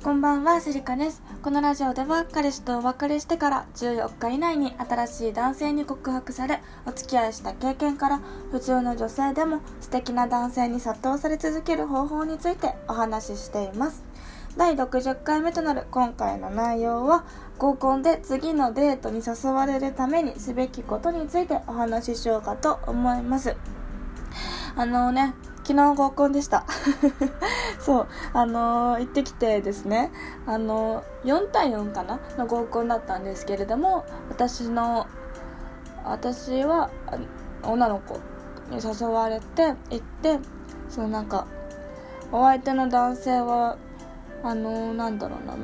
こんばんは、セリカです。このラジオでは彼氏とお別れしてから14日以内に新しい男性に告白され、お付き合いした経験から普通の女性でも素敵な男性に殺到され続ける方法についてお話ししています。第60回目となる今回の内容は合コンで次のデートに誘われるためにすべきことについてお話ししようかと思います。あのね、昨日合コンでした。そうあのー、行ってきてですね。あのー、4対4かな？の合コンだったんですけれども私の私は女の子に誘われて行ってそうなんかお相手の男性はあのー、なんだろうな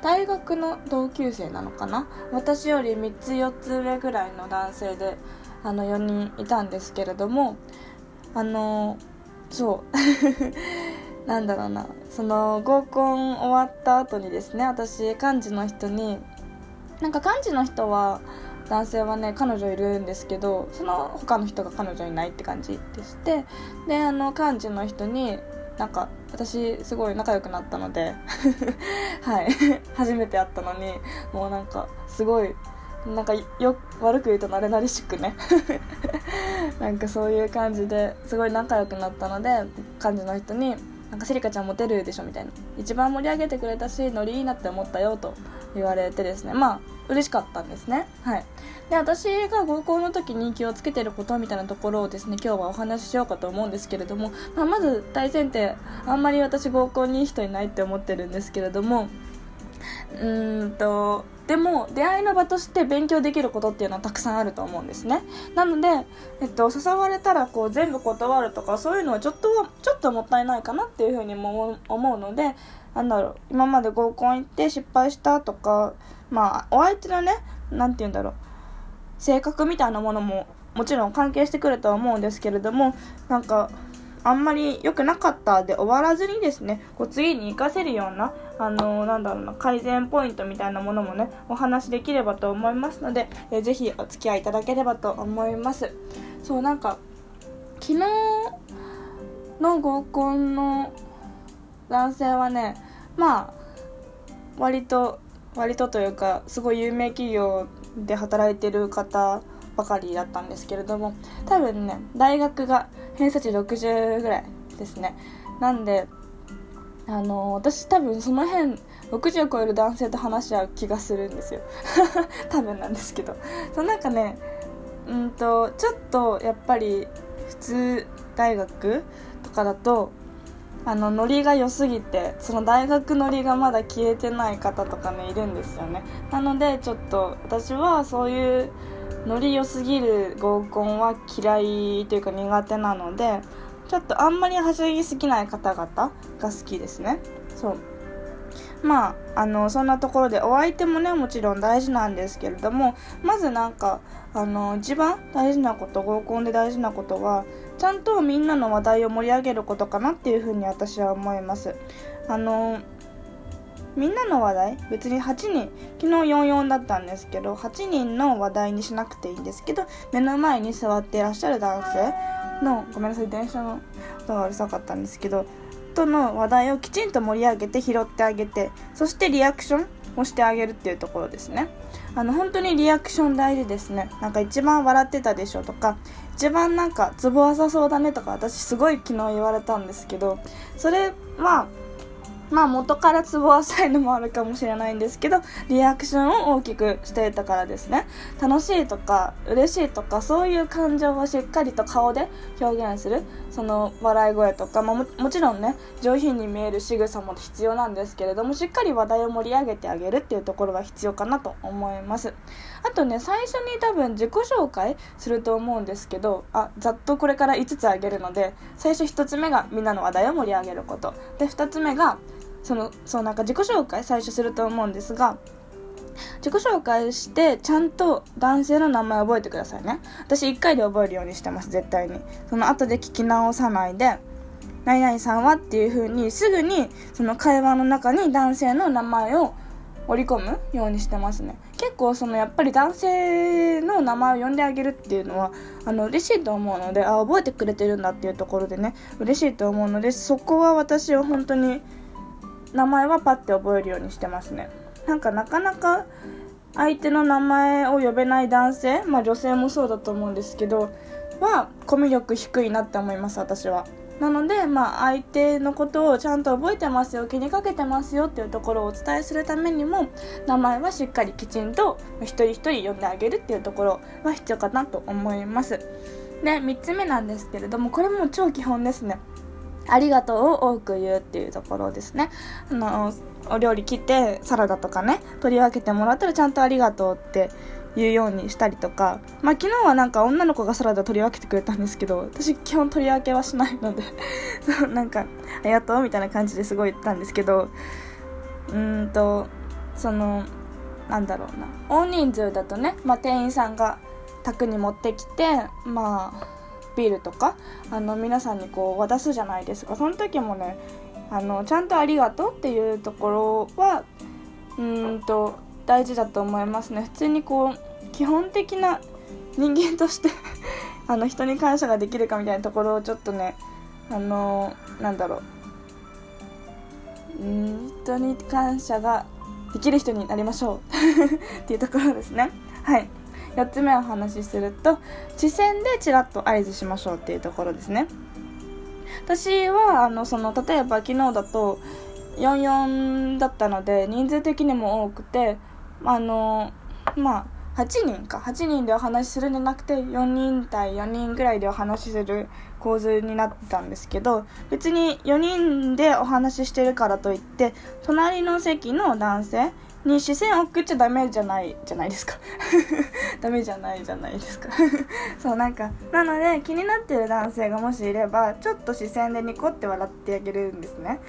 大学の同級生なのかな？私より3つ4つ上ぐらいの男性であの4人いたんですけれどもあのそう。なんだろうな。その合コン終わった後にですね私幹事の人になんか幹事の人は男性はね彼女いるんですけどその他の人が彼女いないって感じでしてであの幹事の人になんか私すごい仲良くなったので はい。初めて会ったのにもうなんかすごいなんかよ悪く言うと慣れ慣れしくね。なんかそういう感じですごい仲良くなったので幹事の人に「なんかセリカちゃんモテるでしょ」みたいな。一番盛り上げてくれたしノリいいなって思ったよと言われてですね。まあ嬉しかったんですね。はい。で私が合コンの時に気をつけてることみたいなところをですね今日はお話ししようかと思うんですけれども、まあ、まず大前提あんまり私合コンにいい人いないって思ってるんですけれどもうんとでも出会いの場として勉強できることっていうのはたくさんあると思うんですね。なので、えっと、誘われたらこう全部断るとかそういうのはちょっとちょっともったいないかなっていうふうにも思うのでなんだろう今まで合コン行って失敗したとかまあお相手のね何て言うんだろう性格みたいなものももちろん関係してくるとは思うんですけれどもなんかあんまり良くなかったで終わらずにですねこう次に活かせるようなあのー、なんだろうな改善ポイントみたいなものもねお話できればと思いますので、えー、ぜひお付き合いいただければと思います。そうなんか昨日の合コンの男性はねまあ割と割とというかすごい有名企業で働いてる方ばかりだったんですけれども多分ね大学が偏差値60ぐらいですね。なんであの私多分その辺60を超える男性と話し合う気がするんですよ。多分なんですけど。そのなんかねうんとちょっとやっぱり普通大学とかだとあのノリが良すぎてその大学ノリがまだ消えてない方とかねいるんですよね。なのでちょっと私はそういうノリ良すぎる合コンは嫌いというか苦手なのでちょっとあんまりはしゃぎすぎない方々が好きですね。そう。まああのそんなところでお相手もねもちろん大事なんですけれどもまずなんかあの一番大事なこと合コンで大事なことはちゃんとみんなの話題を盛り上げることかなっていうふうに私は思います。あのみんなの話題？別に8人。昨日44だったんですけど8人の話題にしなくていいんですけど目の前に座っていらっしゃる男性のごめんなさい電車の音がうるさかったんですけどとの話題をきちんと盛り上げて拾ってあげてそしてリアクションをしてあげるっていうところですね。あの本当にリアクション大事ですね。なんか一番笑ってたでしょとか一番なんかツボ浅そうだねとか私すごい昨日言われたんですけどそれはまあまあ元からツボ浅いのもあるかもしれないんですけどリアクションを大きくしていたからですね。楽しいとか嬉しいとかそういう感情をしっかりと顔で表現する。その笑い声とか、まあ、ももちろんね上品に見える仕草も必要なんですけれどもしっかり話題を盛り上げてあげるっていうところは必要かなと思います。あとね最初に多分自己紹介すると思うんですけどあざっとこれから5つあげるので最初1つ目がみんなの話題を盛り上げること。で2つ目がそのそうなんか自己紹介最初すると思うんですが自己紹介してちゃんと男性の名前覚えてくださいね。私1回で覚えるようにしてます絶対に。その後で聞き直さないで何々さんはっていう風にすぐにその会話の中に男性の名前を織り込むようにしてますね。結構そのやっぱり男性の名前を呼んであげるっていうのはあの嬉しいと思うのであ覚えてくれてるんだっていうところでね嬉しいと思うのでそこは私は本当に名前はパッて覚えるようにしてますね。なんかなかなか相手の名前を呼べない男性まあ女性もそうだと思うんですけどはコミュ力低いなって思います私は。なので、まあ、相手のことをちゃんと覚えてますよ気にかけてますよっていうところをお伝えするためにも名前はしっかりきちんと一人一人呼んであげるっていうところは必要かなと思います。で3つ目なんですけれどもこれも超基本ですね。ありがとうを多く言うっていうところですね。あのお料理切ってサラダとかね取り分けてもらったらちゃんとありがとうって言うようにしたりとか、まあ、昨日はなんか女の子がサラダ取り分けてくれたんですけど私基本取り分けはしないので。そうなんか「ありがとう」みたいな感じですごい言ったんですけど。うんとそのなんだろうな。大人数だとね、まあ、店員さんが宅に持ってきてまあビールとかあの皆さんにこう渡すじゃないですか。その時もねあのちゃんと「ありがとう」っていうところはうんと大事だと思いますね。普通にこう基本的な人間として あの人に感謝ができるかみたいなところをちょっとねあのなんだろう。うん人に感謝ができる人になりましょう。っていうところですね。はい。4つ目お話しすると視線でちらっと合図しましょうっていうところですね。私はあのその例えば昨日だと44だったので人数的にも多くてあのまあ8人か。8人でお話しするんじゃなくて4人対4人ぐらいでお話しする構図になったんですけど別に4人でお話ししてるからといって隣の席の男性に視線を送っちゃ ダメじゃないじゃないですか。ダメじゃないじゃないですか。そうなんかなので気になってる男性がもしいればちょっと視線でニコって笑ってあげるんですね。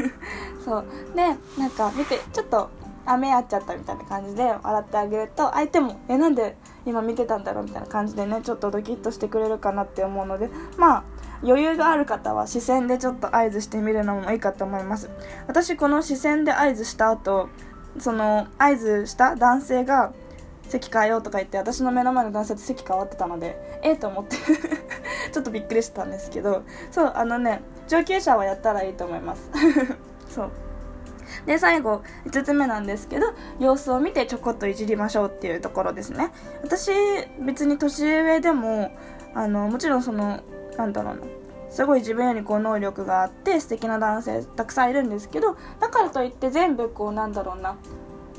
そう。でなんか見てちょっとあ目合っちゃったみたいな感じで笑ってあげると相手もえなんで今見てたんだろうみたいな感じでねちょっとドキッとしてくれるかなって思うのでまあ余裕がある方は視線でちょっと合図してみるのもいいかと思います。私この視線で合図した後その合図した男性が席変えようとか言って私の目の前の男性と席変わってたのでええと思って ちょっとびっくりしてたんですけどそうあのね上級者はやったらいいと思います。そう。で最後5つ目なんですけど様子を見てちょこっといじりましょうっていうところですね。私別に年上でもあのもちろんそのなんだろうな。すごい自分よりこう能力があって素敵な男性たくさんいるんですけどだからといって全部こうなんだろうな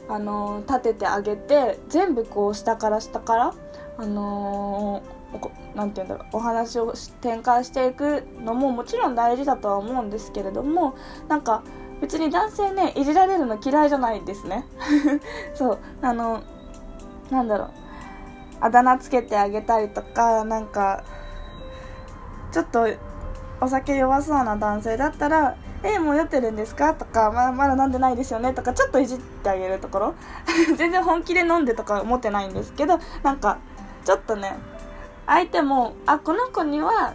あの立ててあげて全部こう下から下からあのー、て言うんだろうお話を展開していくのももちろん大事だとは思うんですけれどもなんか別に男性ねいじられるの嫌いじゃないですね。そうあのなんだろうあだ名つけてあげたりとかなんかちょっとお酒弱そうな男性だったら「えもう酔ってるんですか?」とか、まあ「まだ飲んでないですよね」とかちょっといじってあげるところ 全然本気で飲んでとか思ってないんですけどなんかちょっとね相手もあこの子には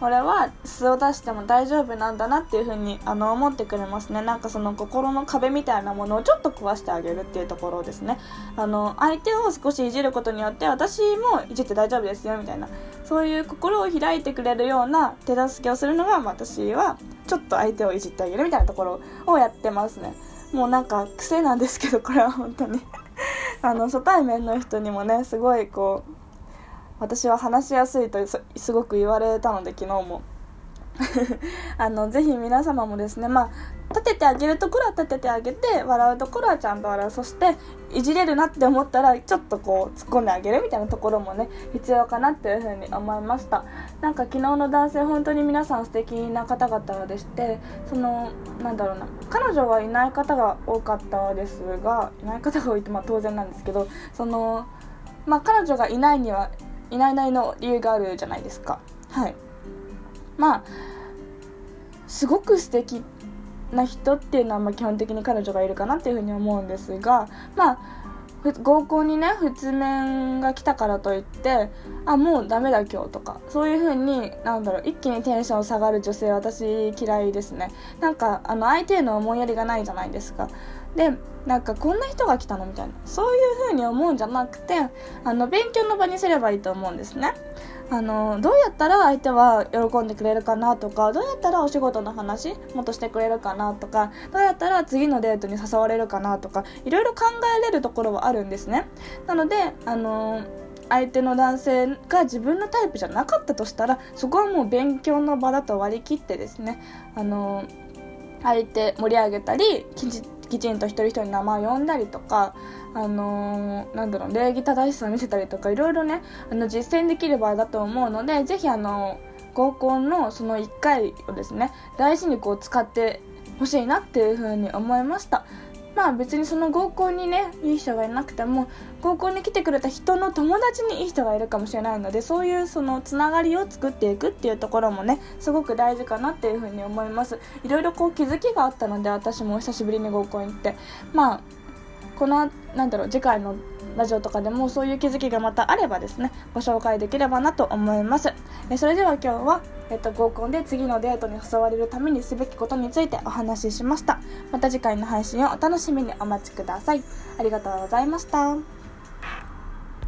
俺は素を出しても大丈夫なんだなっていう風にあの思ってくれますね。なんかその心の壁みたいなものをちょっと壊してあげるっていうところですね。あの相手を少しいじることによって私もいじって大丈夫ですよみたいな。そういう心を開いてくれるような手助けをするのが私はちょっと相手をいじってあげるみたいなところをやってますね。もうなんか癖なんですけどこれは本当に。あの初対面の人にもねすごいこう私は話しやすいとすごく言われたので昨日も。あのぜひ皆様もですねまあ立ててあげるところは立ててあげて笑うところはちゃんと笑う。そしていじれるなって思ったらちょっとこう突っ込んであげるみたいなところもね必要かなっていうふうに思いました。なんか昨日の男性本当に皆さん素敵な方々でしてそのなんだろうな彼女はいない方が多かったですがいない方が多いってまあ当然なんですけどそのまあ彼女がいないにはいないなりの理由があるじゃないですか。はい。まあすごく素敵な人っていうのはまあ基本的に彼女がいるかなっていうふうに思うんですがまあ合コンにね普通面が来たからといってあもうダメだ今日とかそういう風になんだろう一気にテンション下がる女性私嫌いですね。なんかあの相手への思いやりがないじゃないですか。でなんかこんな人が来たのみたいな。そういう風に思うんじゃなくてあの勉強の場にすればいいと思うんですね。あのどうやったら相手は喜んでくれるかなとかどうやったらお仕事の話もっとしてくれるかなとかどうやったら次のデートに誘われるかなとかいろいろ考えれるところはあるんですね。なのであの相手の男性が自分のタイプじゃなかったとしたらそこはもう勉強の場だと割り切ってですねあの相手盛り上げたりきちきちんと一人一人名前を呼んだりとかあのー、なんだろう礼儀正しさを見せたりとかいろいろねあの実践できる場合だと思うのでぜひあの合コンのその1回をですね大事にこう使ってほしいなっていうふうに思いました。まあ別にその合コンにねいい人がいなくても合コンに来てくれた人の友達にいい人がいるかもしれないのでそういうそのつながりを作っていくっていうところもねすごく大事かなっていうふうに思います。いろいろこう気づきがあったので私も久しぶりに合コン行って。まあこのなんだろう次回のラジオとかでもそういう気づきがまたあればですねご紹介できればなと思います。えそれでは今日は、えっと、合コンで次のデートに誘われるためにすべきことについてお話ししました。また次回の配信をお楽しみにお待ちください。ありがとうございました。